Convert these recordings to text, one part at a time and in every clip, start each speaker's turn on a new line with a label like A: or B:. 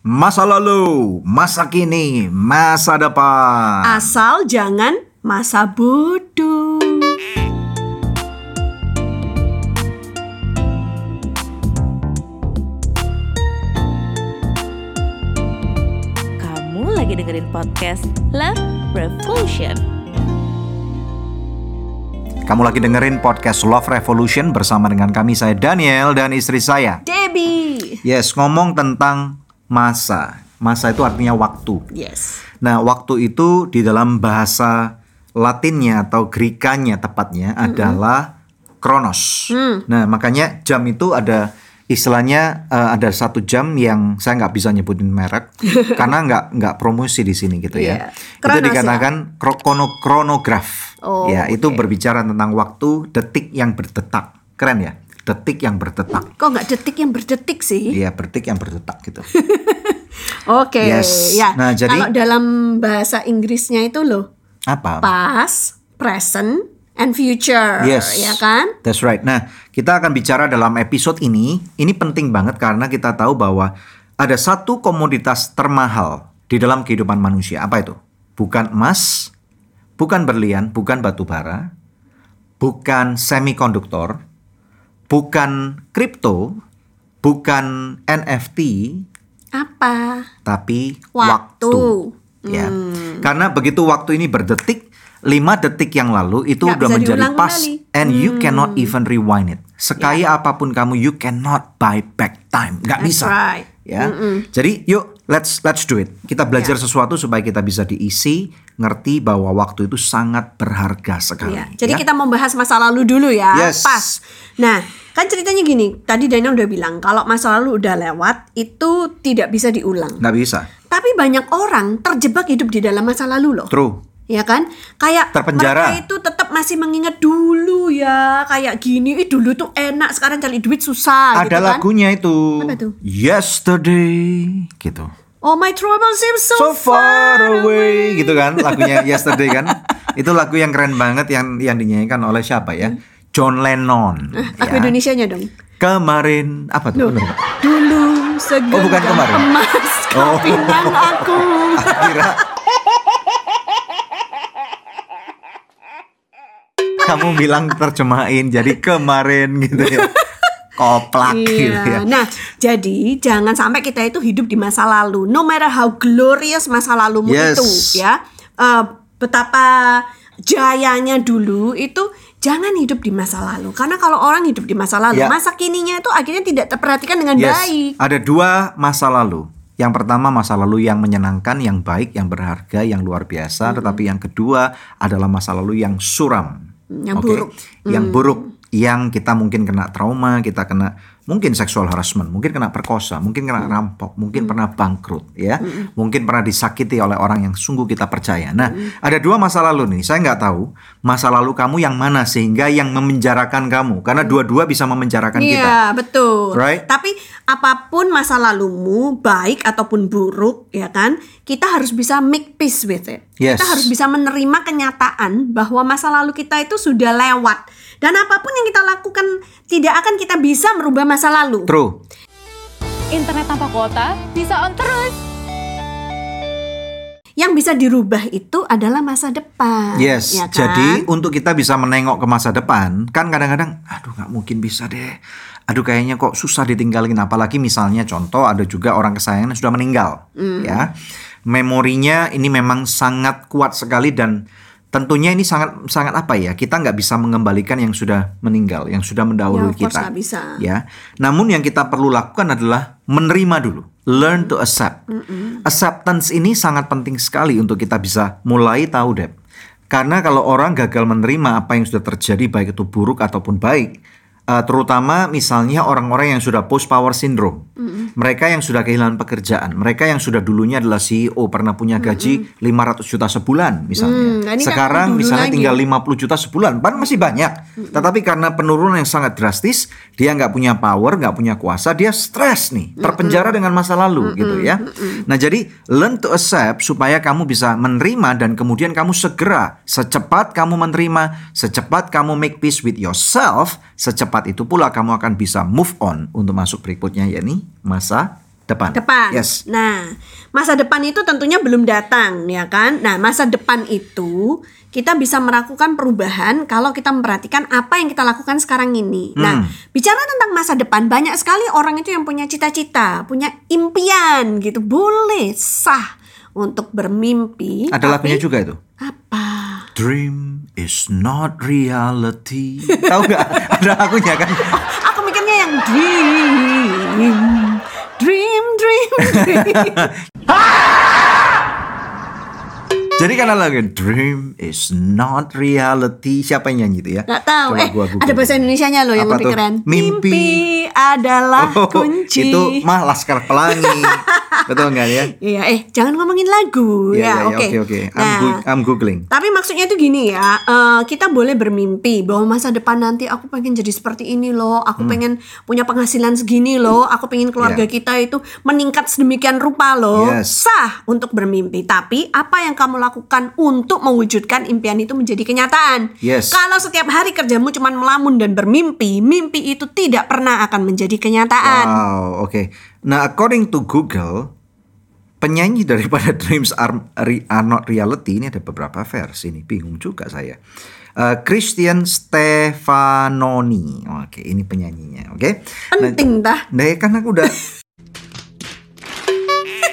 A: Masa lalu, masa kini, masa depan.
B: Asal jangan masa bodoh.
C: Kamu lagi dengerin podcast Love Revolution.
A: Kamu lagi dengerin podcast Love Revolution bersama dengan kami saya Daniel dan istri saya.
B: Debbie.
A: Yes, ngomong tentang masa. Masa itu artinya waktu.
B: Yes.
A: Nah, waktu itu di dalam bahasa Latinnya atau Grikanya tepatnya adalah kronos. Nah, makanya jam itu ada istilahnya eh, ada satu jam yang saya nggak bisa nyebutin merek karena nggak nggak promosi di sini gitu ya.
B: Iya.
A: Itu
B: Kronos ya?
A: dikatakan kro- kono- kronograf.
B: Oh,
A: ya, itu
B: oke.
A: berbicara tentang waktu detik yang berdetak. Keren ya? Detik yang berdetak.
B: Kok nggak detik yang berdetik sih?
A: Iya, detik yang berdetak gitu.
B: Oke.
A: Yes.
B: Ya.
A: Nah, jadi-
B: kalau dalam bahasa Inggrisnya itu loh
A: Apa?
B: past, present, and future.
A: Yes.
B: Ya kan?
A: That's right. Nah, kita akan bicara dalam episode ini. Ini penting banget karena kita tahu bahwa ada satu komoditas termahal di dalam kehidupan manusia. Apa itu? Bukan emas, bukan berlian, bukan batu bara, bukan semikonduktor, bukan kripto, bukan NFT,
B: Apa?
A: tapi
B: Waktu.
A: waktu. Ya. Karena begitu waktu ini berdetik, lima detik yang lalu itu
B: Nggak
A: udah menjadi past
B: kembali. Hmm.
A: and you cannot even rewind it. Sekaya apa pun kamu, you cannot buy back time. Nggak
B: That's
A: bisa.
B: right.
A: Ya. Jadi yuk let's let's do it. Kita belajar sesuatu supaya kita bisa diisi, ngerti bahwa waktu itu sangat berharga sekali.
B: Ya, jadi
A: ya.
B: kita membahas masa lalu dulu ya.
A: Yes.
B: Pas. Nah, kan ceritanya gini. Tadi Daniel udah bilang kalau masa lalu udah lewat itu tidak bisa diulang.
A: nggak bisa.
B: Tapi banyak orang terjebak hidup di dalam masa lalu loh.
A: True.
B: Ya kan? Kayak
A: Terpenjara.
B: mereka itu tetap masih mengingat dulu ya, kayak gini. Ih, dulu tuh enak, sekarang cari duit susah
A: Ada
B: gitu kan.
A: lagunya itu.
B: Apa tuh?
A: Yesterday gitu.
B: Oh my trouble seems so,
A: so far away gitu kan lagunya Yesterday kan itu lagu yang keren banget yang yang dinyanyikan oleh siapa ya John Lennon
B: Lagu
A: ya.
B: Indonesianya dong.
A: kemarin apa tuh nggak?
B: Dulu segenggam
A: Oh, bukan kemarin.
B: emas kau
A: Oh.
B: pinang aku.
A: kira kamu bilang terjemahin jadi kemarin gitu ya koplak gitu ya
B: Iya. Nah, jadi jangan sampai kita itu hidup di masa lalu. No matter how glorious masa lalumu
A: Yes.
B: itu, ya. Eh, betapa jayanya dulu itu jangan hidup di masa lalu. Karena kalau orang hidup di masa lalu,
A: Ya.
B: masa kininya itu akhirnya tidak terperhatikan dengan
A: Yes,
B: baik.
A: ada dua masa lalu. Yang pertama masa lalu yang menyenangkan, yang baik, yang berharga, yang luar biasa. Tetapi yang kedua adalah masa lalu yang suram,
B: Yang
A: Oke?
B: buruk.
A: yang buruk, yang kita mungkin kena trauma, kita kena mungkin seksual harassment, mungkin kena perkosa, mungkin kena rampok, mungkin pernah bangkrut, ya, mungkin pernah disakiti oleh orang yang sungguh kita percaya. Nah, ada dua masa lalu nih. Saya nggak tahu masa lalu kamu yang mana sehingga yang memenjarakan kamu, karena dua-dua bisa memenjarakan kita.
B: Iya, betul.
A: Right?
B: Tapi apa pun masa lalumu, baik ataupun buruk, ya kan? Kita harus bisa make peace with it.
A: Yes.
B: Kita harus bisa menerima kenyataan bahwa masa lalu kita itu sudah lewat. Dan apa pun yang kita lakukan tidak akan kita bisa merubah masa lalu.
A: True.
C: Internet tanpa kuota bisa on terus.
B: Yang bisa dirubah itu adalah masa depan.
A: Yes,
B: ya kan?
A: jadi untuk kita bisa menengok ke masa depan, kan kadang-kadang, aduh nggak mungkin bisa deh. Aduh kayaknya kok susah ditinggalin, apalagi misalnya contoh ada juga orang kesayangan yang sudah meninggal,
B: Hmm.
A: ya. Memorinya ini memang sangat kuat sekali dan tentunya ini sangat sangat apa ya? Kita nggak bisa mengembalikan yang sudah meninggal, yang sudah mendahului
B: Ya,
A: kita.
B: bisa.
A: Ya, namun yang kita perlu lakukan adalah menerima dulu, learn to accept. Acceptance ini sangat penting sekali untuk kita bisa mulai tahu deh. Karena kalau orang gagal menerima apa yang sudah terjadi baik itu buruk ataupun baik, eh, terutama misalnya orang-orang yang sudah post power syndrome, mereka yang sudah kehilangan pekerjaan, mereka yang sudah dulunya adalah CEO pernah punya gaji 500 juta sebulan misalnya,
B: Hmm, nah kan
A: sekarang misalnya
B: lagi.
A: tinggal 50 juta sebulan, kan masih banyak. Tetapi karena penurunan yang sangat drastis, dia nggak punya power, nggak punya kuasa, dia stres nih, terpenjara dengan masa lalu gitu ya. Nah jadi learn to accept supaya kamu bisa menerima dan kemudian kamu segera secepat kamu menerima, secepat kamu make peace with yourself, secepat itu pula kamu akan bisa move on untuk masuk berikutnya yakni masa depan.
B: depan.
A: Yes.
B: Nah, masa depan itu tentunya belum datang, ya kan? Nah, masa depan itu kita bisa melakukan perubahan kalau kita memperhatikan apa yang kita lakukan sekarang ini. Nah,
A: Hmm.
B: bicara tentang masa depan, banyak sekali orang itu yang punya cita-cita, punya impian gitu. Boleh sah untuk bermimpi.
A: Ada
B: tapi-
A: lagunya juga itu.
B: Apa?
A: Dream is not reality. Tahu nggak? Ada lagunya kan?
B: Aku mikirnya yang dream, dream, dream, dream.
A: Jadi ada lagu Dream is not reality. Siapa yang nyanyi itu ya?
B: Tahu.
A: Coba
B: eh,
A: gua
B: ada bahasa Indonesianya loh yang
A: Apa
B: lebih
A: tuh?
B: keren.
A: Mimpi.
B: adalah
A: Oh,
B: kunci.
A: Itu mah Laskar Pelangi. Betul nggak ya?
B: Iya, eh jangan ngomongin lagu
A: Iya,
B: ya.
A: iya,
B: Oke.
A: Oke. I'm,
B: Nah,
A: I'm googling.
B: tapi maksudnya itu gini ya, eh, kita boleh bermimpi bahwa masa depan nanti aku pengen jadi seperti ini loh, aku pengen punya penghasilan segini loh, aku pengen keluarga
A: Hmm. Yeah.
B: kita itu meningkat sedemikian rupa loh.
A: Yes.
B: Sah untuk bermimpi, tapi apa yang kamu lakukan untuk mewujudkan impian itu menjadi kenyataan?
A: Yes.
B: Kalau setiap hari kerjamu cuma melamun dan bermimpi, mimpi itu tidak pernah akan menjadi kenyataan.
A: Wow, oke. Nah, according to Google, penyanyi daripada Dreams are, Re- are Not Reality ini ada beberapa versi ini. Bingung juga saya. Eh, Christian Stefanoni. Oke, ini penyanyinya. Oke. Nah,
B: Penting dah.
A: Nah, ya kan aku udah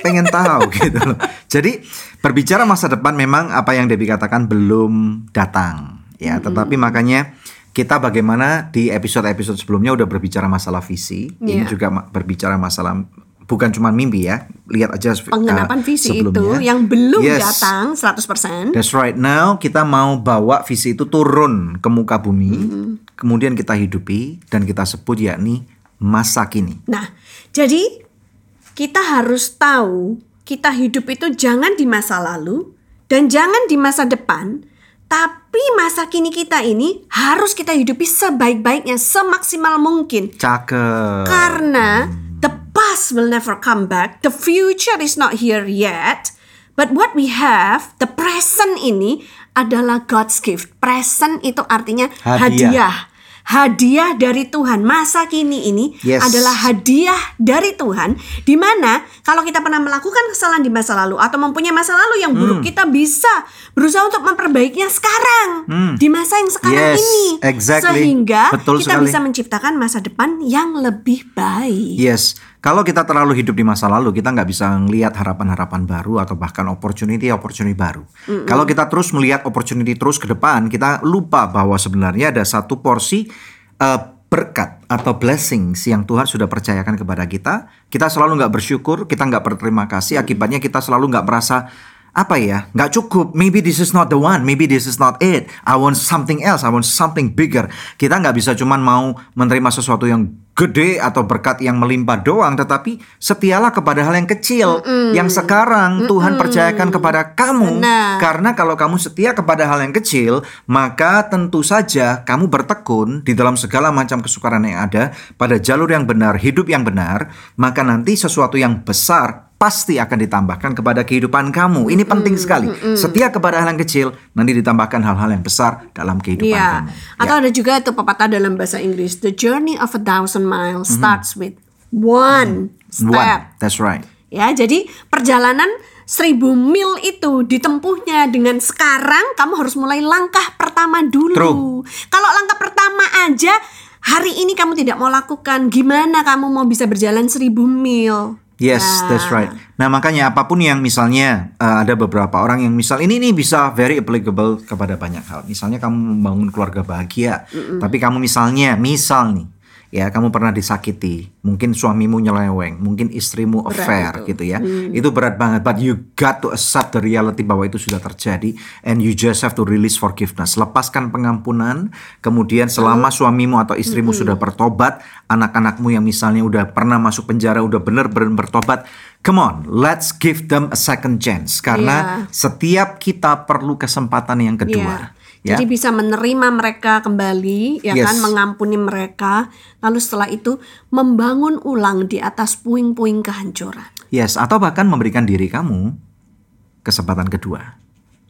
A: pengen tahu gitu loh. Jadi berbicara masa depan memang apa yang Debbie katakan belum datang ya, tetapi makanya kita bagaimana di episode-episode sebelumnya udah berbicara masalah visi, ini
B: Iya.
A: juga berbicara masalah bukan cuma mimpi ya. Lihat aja uh,
B: Pengenapan visi itu
A: sebelumnya.
B: yang belum
A: Yes.
B: datang 100%.
A: That's right. Now kita mau bawa visi itu turun ke muka bumi, kemudian kita hidupi dan kita sebut yakni masa kini.
B: Nah, jadi kita harus tahu kita hidup itu jangan di masa lalu dan jangan di masa depan, tapi masa kini kita ini harus kita hidupi sebaik-baiknya, semaksimal mungkin.
A: Cakep.
B: Karena the past will never come back, the future is not here yet. But what we have, the present ini adalah God's gift. Present itu artinya
A: Hadiah.
B: hadiah. Hadiah dari Tuhan. Masa kini ini
A: Yes.
B: adalah hadiah dari Tuhan. Di mana kalau kita pernah melakukan kesalahan di masa lalu atau mempunyai masa lalu yang
A: Hmm.
B: buruk, kita bisa berusaha untuk memperbaikinya sekarang. Di masa yang sekarang
A: Hmm. Yes,
B: ini.
A: exactly.
B: Sehingga
A: Betul
B: kita
A: sekali.
B: bisa menciptakan masa depan yang lebih baik.
A: Yes, kalau kita terlalu hidup di masa lalu, kita nggak bisa melihat harapan-harapan baru atau bahkan opportunity-opportunity baru. Kalau kita terus melihat opportunity terus ke depan, kita lupa bahwa sebenarnya ada satu porsi eh, berkat atau blessings yang Tuhan sudah percayakan kepada kita. Kita selalu nggak bersyukur, kita nggak berterima kasih. Akibatnya kita selalu nggak merasa apa ya? Nggak cukup. Maybe this is not the one. Maybe this is not it. I want something else. I want something bigger. Kita nggak bisa cuman mau menerima sesuatu yang gede atau berkat yang melimpah doang tetapi setialah kepada hal yang kecil yang sekarang Tuhan percayakan kepada kamu.
B: Benar.
A: karena kalau kamu setia kepada hal yang kecil maka tentu saja kamu bertekun di dalam segala macam kesukaran yang ada pada jalur yang benar hidup yang benar maka nanti sesuatu yang besar pasti akan ditambahkan kepada kehidupan kamu. Ini penting sekali. Setia kepada hal yang kecil, nanti ditambahkan hal-hal yang besar dalam kehidupan
B: Iya.
A: kamu.
B: Atau
A: Ya.
B: ada juga tuh pepatah dalam bahasa Inggris, the journey of a thousand miles starts with one step.
A: Mm-hmm. One, that's right.
B: Ya, jadi perjalanan seribu mil itu ditempuhnya dengan sekarang kamu harus mulai langkah pertama dulu.
A: True.
B: Kalau langkah pertama aja hari ini kamu tidak mau lakukan, gimana kamu mau bisa berjalan seribu mil?
A: Yes,
B: Nah,
A: that's right. Nah makanya apa pun yang misalnya uh, ada beberapa orang yang misal ini ini bisa very applicable kepada banyak hal. Misalnya kamu membangun keluarga bahagia, tapi kamu misalnya misal nih ya kamu pernah disakiti, mungkin suamimu nyeleweng, mungkin istrimu affair gitu ya. Itu berat banget, but you got to accept the reality bahwa itu sudah terjadi. And you just have to release forgiveness. Lepaskan pengampunan, kemudian selama suamimu atau istrimu sudah bertobat, anak-anakmu yang misalnya udah pernah masuk penjara udah bener-bener bertobat, come on, let's give them a second chance. Karena setiap kita perlu kesempatan yang kedua.
B: Iya.
A: Ya.
B: Jadi bisa menerima mereka kembali, ya
A: Yes.
B: kan, mengampuni mereka, lalu setelah itu membangun ulang di atas puing-puing kehancuran.
A: Yes, atau bahkan memberikan diri kamu kesempatan kedua.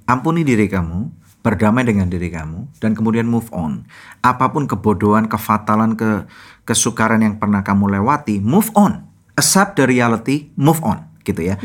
A: Ampuni diri kamu, berdamai dengan diri kamu, dan kemudian move on. Apa pun kebodohan, kefatalan, ke kesukaran yang pernah kamu lewati, move on. accept the reality, move on gitu ya.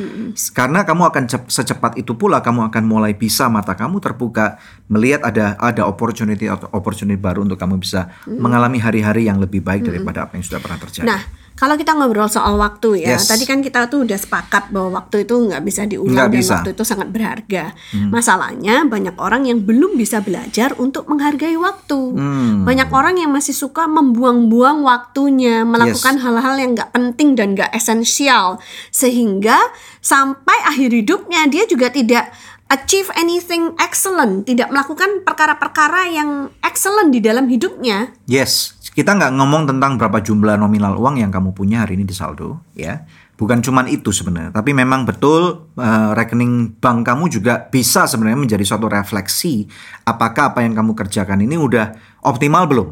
A: Karena kamu akan cep- secepat itu pula kamu akan mulai bisa mata kamu terbuka melihat ada ada opportunity atau opportunity baru untuk kamu bisa mengalami hari-hari yang lebih baik daripada apa yang sudah pernah terjadi.
B: Nah, kalau kita ngobrol soal waktu ya,
A: Yes.
B: tadi kan kita tuh udah sepakat bahwa waktu itu nggak bisa diulang
A: Nggak
B: dan
A: bisa.
B: waktu itu sangat berharga. Masalahnya banyak orang yang belum bisa belajar untuk menghargai waktu.
A: Hmm.
B: Banyak orang yang masih suka membuang-buang waktunya, melakukan hal-hal yang nggak penting dan nggak esensial, sehingga sampai akhir hidupnya dia juga tidak achieve anything excellent, tidak melakukan perkara-perkara yang excellent di dalam hidupnya.
A: Yes, kita nggak ngomong tentang berapa jumlah nominal uang yang kamu punya hari ini di saldo, ya. Bukan cuman itu sebenarnya, tapi memang betul eh, rekening bank kamu juga bisa sebenarnya menjadi suatu refleksi apakah apa yang kamu kerjakan ini udah optimal belum.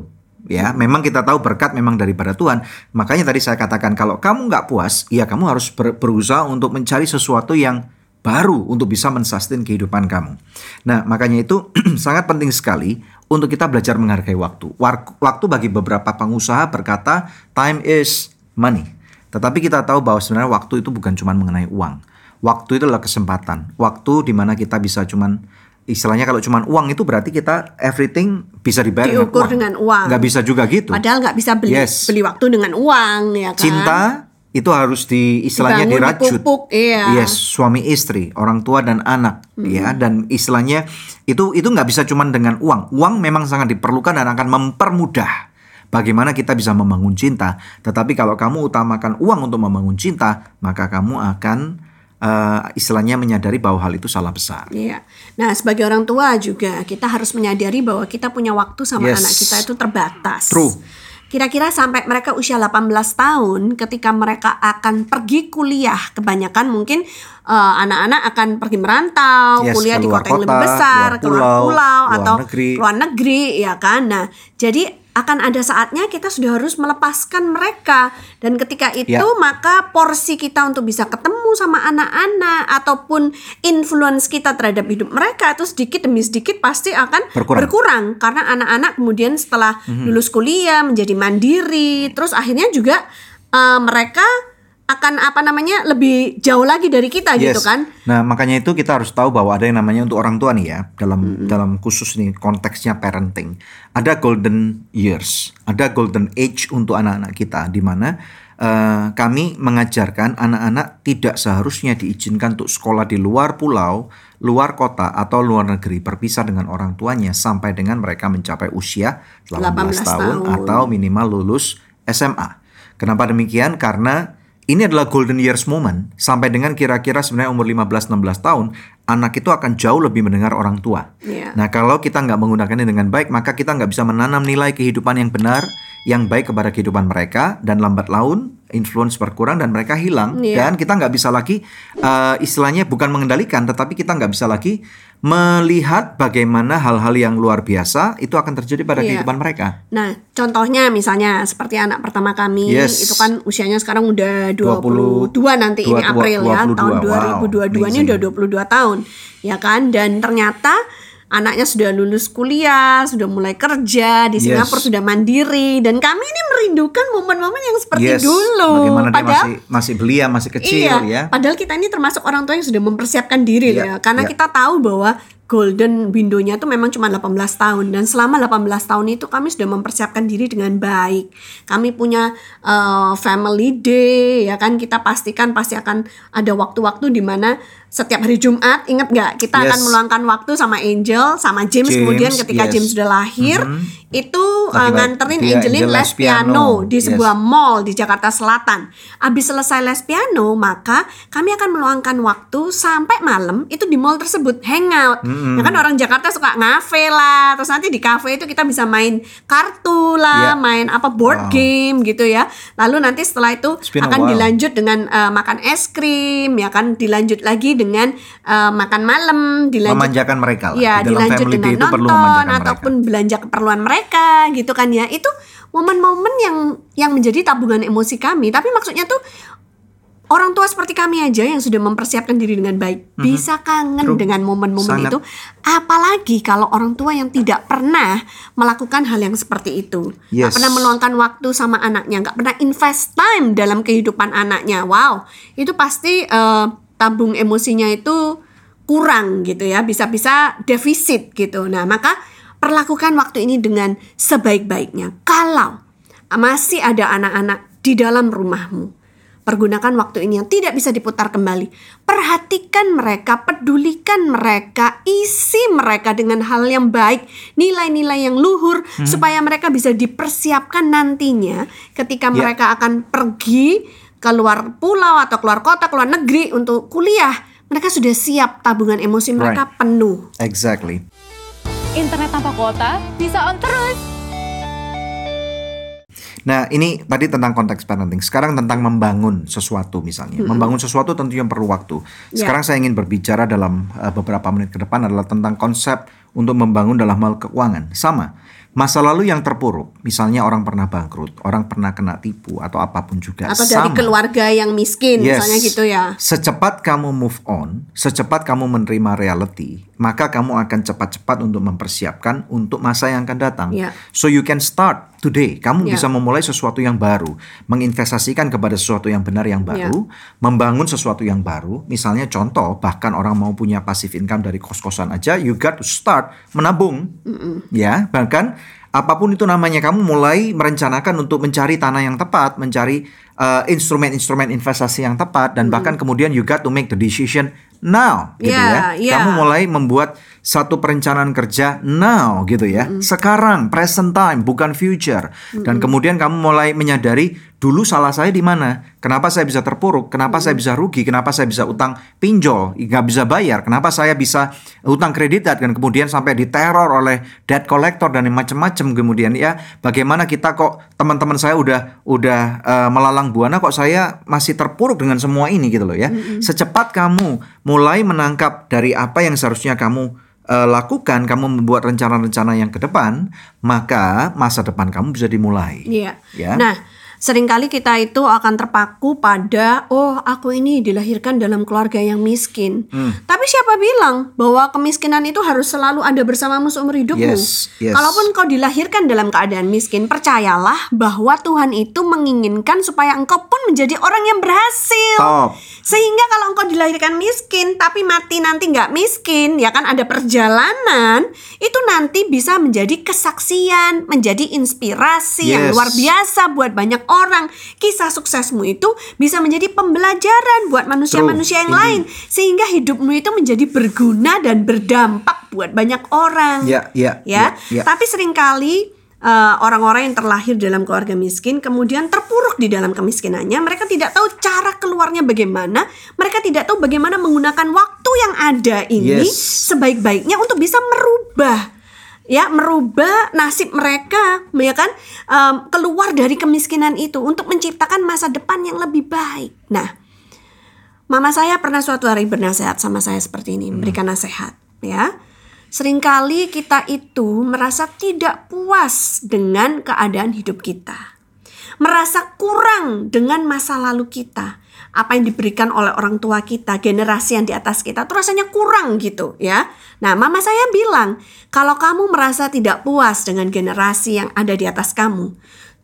A: Ya, memang kita tahu berkat memang daripada Tuhan. Makanya tadi saya katakan kalau kamu nggak puas, ya kamu harus ber- berusaha untuk mencari sesuatu yang baru untuk bisa mensustain kehidupan kamu. Nah, makanya itu sangat penting sekali untuk kita belajar menghargai waktu. Waktu bagi beberapa pengusaha berkata time is money. Tetapi kita tahu bahwa sebenarnya waktu itu bukan cuma mengenai uang. Waktu itu adalah kesempatan. Waktu di mana kita bisa cuman istilahnya kalau cuman uang itu berarti kita everything bisa dibayar
B: Diukur
A: dengan
B: dengan
A: uang.
B: uang.
A: Nggak bisa juga gitu.
B: Padahal nggak bisa beli
A: Yes.
B: beli waktu dengan uang ya kan.
A: Cinta itu harus di istilahnya
B: Dibangun,
A: dirajut.
B: dipupuk, iya.
A: Yes, suami istri, orang tua dan anak, ya. Dan istilahnya itu itu nggak bisa cuman dengan uang. Uang memang sangat diperlukan dan akan mempermudah bagaimana kita bisa membangun cinta. Tetapi kalau kamu utamakan uang untuk membangun cinta, maka kamu akan eh, istilahnya menyadari bahwa hal itu salah besar.
B: Iya. Nah, sebagai orang tua juga kita harus menyadari bahwa kita punya waktu sama
A: Yes.
B: anak kita itu terbatas.
A: True.
B: Kira-kira sampai mereka usia 18 tahun ketika mereka akan pergi kuliah, kebanyakan mungkin eh, anak-anak akan pergi merantau,
A: Yes,
B: kuliah di
A: keluar
B: kota yang lebih
A: kota,
B: besar,
A: luar
B: keluar
A: pulau,
B: pulau
A: luar
B: atau
A: negeri.
B: luar negeri ya kan. Nah, jadi akan ada saatnya kita sudah harus melepaskan mereka dan ketika itu
A: Ya.
B: maka porsi kita untuk bisa ketemu sama anak-anak ataupun influence kita terhadap hidup mereka itu sedikit demi sedikit pasti akan
A: Berkurang.
B: berkurang karena anak-anak kemudian setelah lulus kuliah menjadi mandiri terus akhirnya juga eh, mereka akan apa namanya lebih jauh lagi dari kita gitu
A: Yes.
B: kan
A: Nah, makanya itu kita harus tahu bahwa ada yang namanya untuk orang tua nih ya, dalam dalam khusus nih konteksnya parenting. Ada golden years, ada golden age untuk anak-anak kita di mana eh, kami mengajarkan anak-anak tidak seharusnya diizinkan untuk sekolah di luar pulau, luar kota atau luar negeri berpisah dengan orang tuanya sampai dengan mereka mencapai usia 18,
B: 18
A: tahun
B: tahun.
A: atau minimal lulus SMA. Kenapa demikian? Karena ini adalah golden years moment sampai dengan kira-kira sebenarnya umur 15-16 tahun anak itu akan jauh lebih mendengar orang tua.
B: Iya.
A: Nah kalau kita nggak menggunakannya dengan baik maka kita nggak bisa menanam nilai kehidupan yang benar yang baik kepada kehidupan mereka dan lambat laun influence berkurang dan mereka hilang
B: Iya.
A: dan kita nggak bisa lagi eh, istilahnya bukan mengendalikan tetapi kita nggak bisa lagi melihat bagaimana hal-hal yang luar biasa itu akan terjadi pada
B: Iya.
A: kehidupan mereka.
B: Nah, contohnya misalnya seperti anak pertama kami
A: Yes.
B: itu kan usianya sekarang udah
A: 20,
B: 22 nanti ini
A: 22,
B: April ya,
A: 22.
B: tahun
A: Wow,
B: 2022 ini
A: amazing.
B: udah 22 tahun. Ya kan? Dan ternyata anaknya sudah lulus kuliah, sudah mulai kerja di
A: Yes.
B: Singapura, sudah mandiri dan kami ini merindukan momen-momen yang seperti
A: Yes,
B: dulu.
A: Bagaimana dia
B: Padahal
A: masih masih belia, masih kecil
B: iya,
A: ya.
B: padahal kita ini termasuk orang tua yang sudah mempersiapkan diri loh ya. Karena
A: iya.
B: kita tahu bahwa golden window-nya tuh memang cuma 18 tahun dan selama 18 tahun itu kami sudah mempersiapkan diri dengan baik. Kami punya uh, family day ya kan kita pastikan pasti akan ada waktu-waktu di mana setiap hari Jumat ingat nggak kita
A: Yes.
B: akan meluangkan waktu sama Angel sama James,
A: James,
B: kemudian ketika
A: yes.
B: James sudah lahir itu uh, nganterin
A: dia-
B: Angelin
A: dia
B: les piano
A: piano.
B: di
A: Yes.
B: sebuah mall di Jakarta Selatan. Habis selesai les piano, maka kami akan meluangkan waktu sampai malam itu di mall tersebut hangout. Ya kan orang Jakarta suka ngafe lah, terus nanti di kafe itu kita bisa main kartu lah,
A: Iya.
B: main apa board
A: Wow.
B: game gitu ya. Lalu nanti setelah itu akan dilanjut dengan eh, makan es krim, ya kan dilanjut lagi dengan eh, makan malam, dilanjut
A: memanjakan mereka lah.
B: Ya,
A: Di dalam
B: dilanjut dengan
A: itu perlu
B: nonton
A: memanjakan
B: ataupun belanja keperluan mereka gitu kan ya. Itu momen-momen yang yang menjadi tabungan emosi kami. Tapi maksudnya tuh Orang tua seperti kami aja yang sudah mempersiapkan diri dengan baik bisa kangen
A: True.
B: dengan momen-momen itu. Apalagi kalau orang tua yang tidak pernah melakukan hal yang seperti itu,
A: Yes.
B: pernah meluangkan waktu sama anaknya, nggak pernah invest time dalam kehidupan anaknya. Wow, itu pasti eh, tabung emosinya itu kurang gitu ya, bisa-bisa defisit gitu. Nah maka perlakukan waktu ini dengan sebaik-baiknya. Kalau masih ada anak-anak di dalam rumahmu. Pergunakan waktu ini yang tidak bisa diputar kembali. Perhatikan mereka, pedulikan mereka, isi mereka dengan hal yang baik, nilai-nilai yang luhur, supaya mereka bisa dipersiapkan nantinya ketika
A: Ya.
B: mereka akan pergi keluar pulau atau keluar kota, keluar negeri untuk kuliah. Mereka sudah siap tabungan emosi mereka penuh.
A: Exactly.
C: Internet tanpa kuota bisa on terus.
A: Nah, ini tadi tentang konteks parenting. Sekarang tentang membangun sesuatu misalnya. Membangun sesuatu tentunya perlu waktu.
B: Ya.
A: Sekarang saya ingin berbicara dalam uh, beberapa menit ke depan adalah tentang konsep untuk membangun dalam hal keuangan. Sama. Masa lalu yang terpuruk, misalnya orang pernah bangkrut, orang pernah kena tipu atau apa pun juga.
B: Atau dari
A: sama.
B: keluarga yang miskin,
A: Yes.
B: misalnya gitu ya.
A: Secepat kamu move on, secepat kamu menerima reality, maka kamu akan cepat-cepat untuk mempersiapkan untuk masa yang akan datang.
B: Ya.
A: So you can start today. Kamu
B: Ya.
A: bisa memulai sesuatu yang baru, menginvestasikan kepada sesuatu yang benar yang
B: Ya.
A: baru, membangun sesuatu yang baru. Misalnya contoh, bahkan orang mau punya passive income dari kos-kosan aja, you got to start menabung. Ya, bahkan apa pun itu namanya kamu mulai merencanakan untuk mencari tanah yang tepat, mencari uh, instrumen-instrumen investasi yang tepat dan bahkan kemudian you got to make the decision now gitu
B: Yeah,
A: ya.
B: yeah.
A: Kamu mulai membuat satu perencanaan kerja now gitu ya. Sekarang present time bukan future. Dan kemudian kamu mulai menyadari dulu salah saya di mana? Kenapa saya bisa terpuruk? Kenapa saya bisa rugi? Kenapa saya bisa utang pinjol nggak bisa bayar? Kenapa saya bisa utang kredit dan kemudian sampai diteror oleh debt collector dan macam-macam kemudian ya bagaimana kita kok teman-teman saya udah udah eh, melalang buana kok saya masih terpuruk dengan semua ini gitu loh ya. Secepat kamu mulai menangkap dari apa yang seharusnya kamu eh, lakukan, kamu membuat rencana-rencana yang ke depan, maka masa depan kamu bisa dimulai.
B: Iya.
A: Ya.
B: Nah, sering kali kita itu akan terpaku pada oh aku ini dilahirkan dalam keluarga yang miskin.
A: Hmm.
B: Tapi siapa bilang bahwa kemiskinan itu harus selalu ada bersamamu seumur hidupmu?
A: Yes, yes.
B: Kalaupun kau dilahirkan dalam keadaan miskin, percayalah bahwa Tuhan itu menginginkan supaya engkau pun menjadi orang yang berhasil.
A: Top.
B: Sehingga kalau engkau dilahirkan miskin tapi mati nanti nggak miskin, ya kan ada perjalanan, itu nanti bisa menjadi kesaksian, menjadi inspirasi yang
A: Yes.
B: luar biasa buat banyak orang. Kisah suksesmu itu bisa menjadi pembelajaran buat manusia-manusia yang
A: True,
B: lain, sehingga hidupmu itu menjadi berguna dan berdampak buat banyak orang.
A: Ya, ya,
B: ya.
A: ya, ya.
B: Tapi sering kali eh, orang-orang yang terlahir dalam keluarga miskin kemudian terpuruk di dalam kemiskinannya. Mereka tidak tahu cara keluarnya bagaimana. Mereka tidak tahu bagaimana menggunakan waktu yang ada ini
A: Yes.
B: sebaik-baiknya untuk bisa merubah ya merubah nasib mereka ya kan Em, keluar dari kemiskinan itu untuk menciptakan masa depan yang lebih baik. Nah, Mama saya pernah suatu hari bernasihat sama saya seperti ini, memberikan nasihat, ya. Seringkali kita itu merasa tidak puas dengan keadaan hidup kita. Merasa kurang dengan masa lalu kita. Apa yang diberikan oleh orang tua kita, generasi yang di atas kita, tuh rasanya kurang gitu ya. Nah, mama saya bilang, kalau kamu merasa tidak puas dengan generasi yang ada di atas kamu,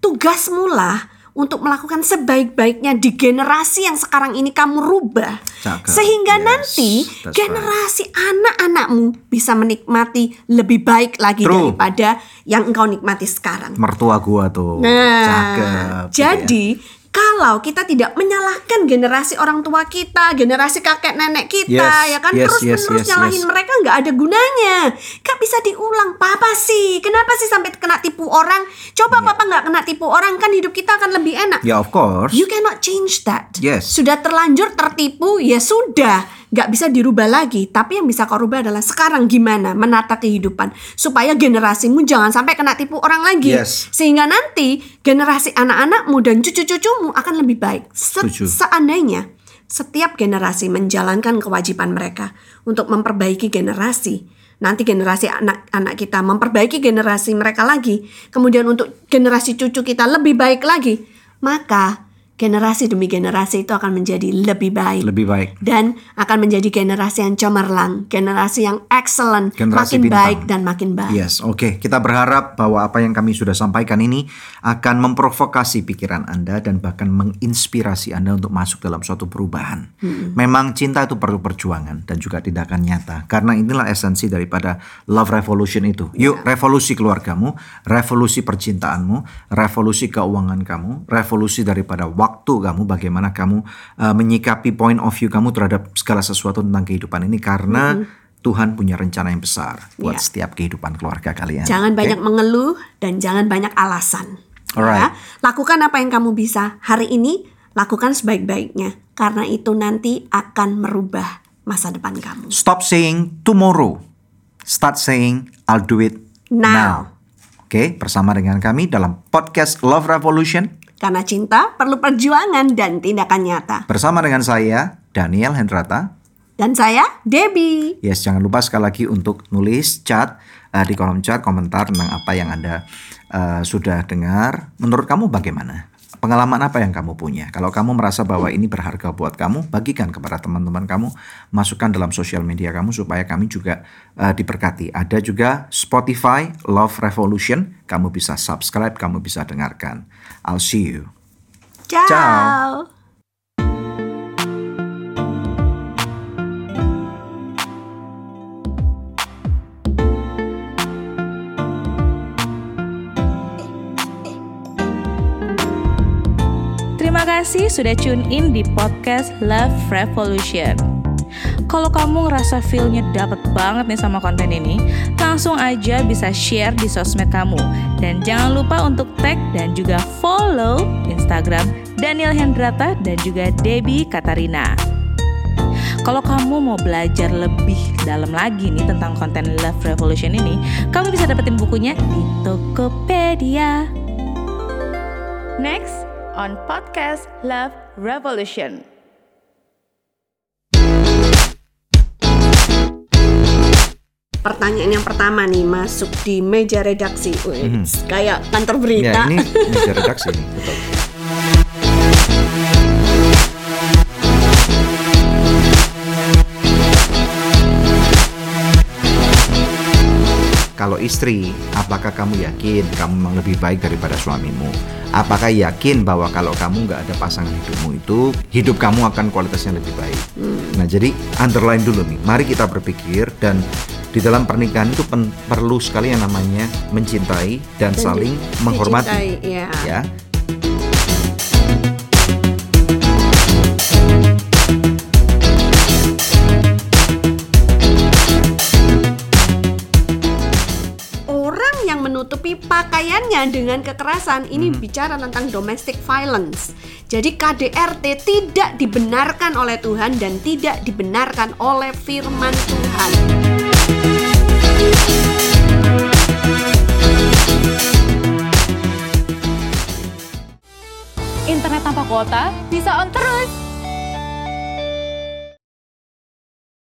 B: tugasmu lah untuk melakukan sebaik-baiknya di generasi yang sekarang ini kamu rubah.
A: Cakep.
B: Sehingga
A: Yes,
B: nanti
A: that's right.
B: generasi anak-anakmu bisa menikmati lebih baik lagi
A: True.
B: daripada yang engkau nikmati sekarang.
A: Mertua gua tuh.
B: Nah,
A: Cakep. gitu ya.
B: Kalau kita tidak menyalahkan generasi orang tua kita, generasi kakek nenek kita,
A: Yes,
B: ya kan
A: yes,
B: terus
A: yes,
B: menerus
A: yes,
B: nyalahin
A: yes.
B: mereka nggak ada gunanya. Gak bisa diulang. Papa sih, kenapa sih sampai kena tipu orang? Coba papa nggak kena tipu orang kan hidup kita akan lebih enak.
A: Ya of course.
B: You cannot change that.
A: Yes.
B: Sudah terlanjur tertipu, ya sudah. Nggak bisa dirubah lagi. Tapi yang bisa kau rubah adalah sekarang gimana menata kehidupan. Supaya generasimu jangan sampai kena tipu orang lagi.
A: Yes.
B: Sehingga nanti generasi anak-anakmu dan cucu-cucumu akan lebih baik. Se-
A: Setuju.
B: seandainya setiap generasi menjalankan kewajiban mereka untuk memperbaiki generasi. Nanti generasi anak-anak kita memperbaiki generasi mereka lagi. Kemudian untuk generasi cucu kita lebih baik lagi. Maka generasi demi generasi itu akan menjadi lebih baik
A: Lebih baik.
B: dan akan menjadi generasi yang cemerlang, generasi yang excellent,
A: Generasi
B: makin
A: bintang.
B: baik dan makin baik.
A: Yes, oke. Kita berharap bahwa apa yang kami sudah sampaikan ini akan memprovokasi pikiran Anda dan bahkan menginspirasi Anda untuk masuk dalam suatu perubahan. Memang cinta itu perlu perjuangan dan juga tidak akan nyata. Karena inilah esensi daripada love revolution itu. Yuk, revolusi keluargamu, revolusi percintaanmu, revolusi keuangan kamu, revolusi daripada waktu kamu, bagaimana kamu uh, menyikapi point of view kamu terhadap segala sesuatu tentang kehidupan ini karena Tuhan punya rencana yang besar buat
B: Ya.
A: setiap kehidupan keluarga kalian.
B: Jangan
A: Oke?
B: banyak mengeluh dan jangan banyak alasan.
A: Alright.
B: Ya. Lakukan apa yang kamu bisa hari ini, lakukan sebaik-baiknya karena itu nanti akan merubah masa depan kamu.
A: Stop saying tomorrow. Start saying I'll do it now.
B: Now.
A: Oke, bersama dengan kami dalam podcast Love Revolution
B: Karena cinta perlu perjuangan dan tindakan nyata.
A: bersama dengan saya Daniel Hendrata.
B: Dan saya Debbie.
A: Yes, jangan lupa sekali lagi untuk nulis chat eh, di kolom chat komentar tentang apa yang Anda eh, sudah dengar. Menurut kamu bagaimana? Pengalaman apa yang kamu punya? Kalau kamu merasa bahwa ini berharga buat kamu, bagikan kepada teman-teman kamu, masukkan dalam sosial media kamu supaya kami juga eh, diberkati. Ada juga Spotify Love Revolution, kamu bisa subscribe, kamu bisa dengarkan. I'll see you.
B: Ciao.
A: Ciao.
C: Kasih sudah tune in di podcast Love Revolution. Kalau kamu ngerasa feel-nya dapet banget nih sama konten ini, langsung aja bisa share di sosmed kamu. Dan jangan lupa untuk tag dan juga follow Instagram Daniel Hendrata dan juga Debbie Katarina. Kalau kamu mau belajar lebih dalam lagi nih tentang konten Love Revolution ini, kamu bisa dapetin bukunya di Tokopedia. Next on podcast Love Revolution.
B: Pertanyaan yang pertama nih masuk di meja redaksi. Wih, Kayak kantor berita.
A: Ya, ini meja redaksi nih, betul. Kalau istri, apakah kamu yakin kamu memang lebih baik daripada suamimu? Apakah yakin bahwa kalau kamu nggak ada pasangan hidupmu itu, hidup kamu akan kualitasnya lebih baik? Nah, jadi underline dulu nih. Mari kita berpikir dan di dalam pernikahan itu pen- perlu sekali yang namanya mencintai dan,
B: Dan
A: saling menghormati.
B: dicintai, ya.
A: Ya,
B: pakaiannya dengan kekerasan ini
A: Hmm.
B: bicara tentang domestic violence. Jadi KDRT tidak dibenarkan oleh Tuhan dan tidak dibenarkan oleh firman Tuhan.
C: Internet tanpa kuota bisa on terus.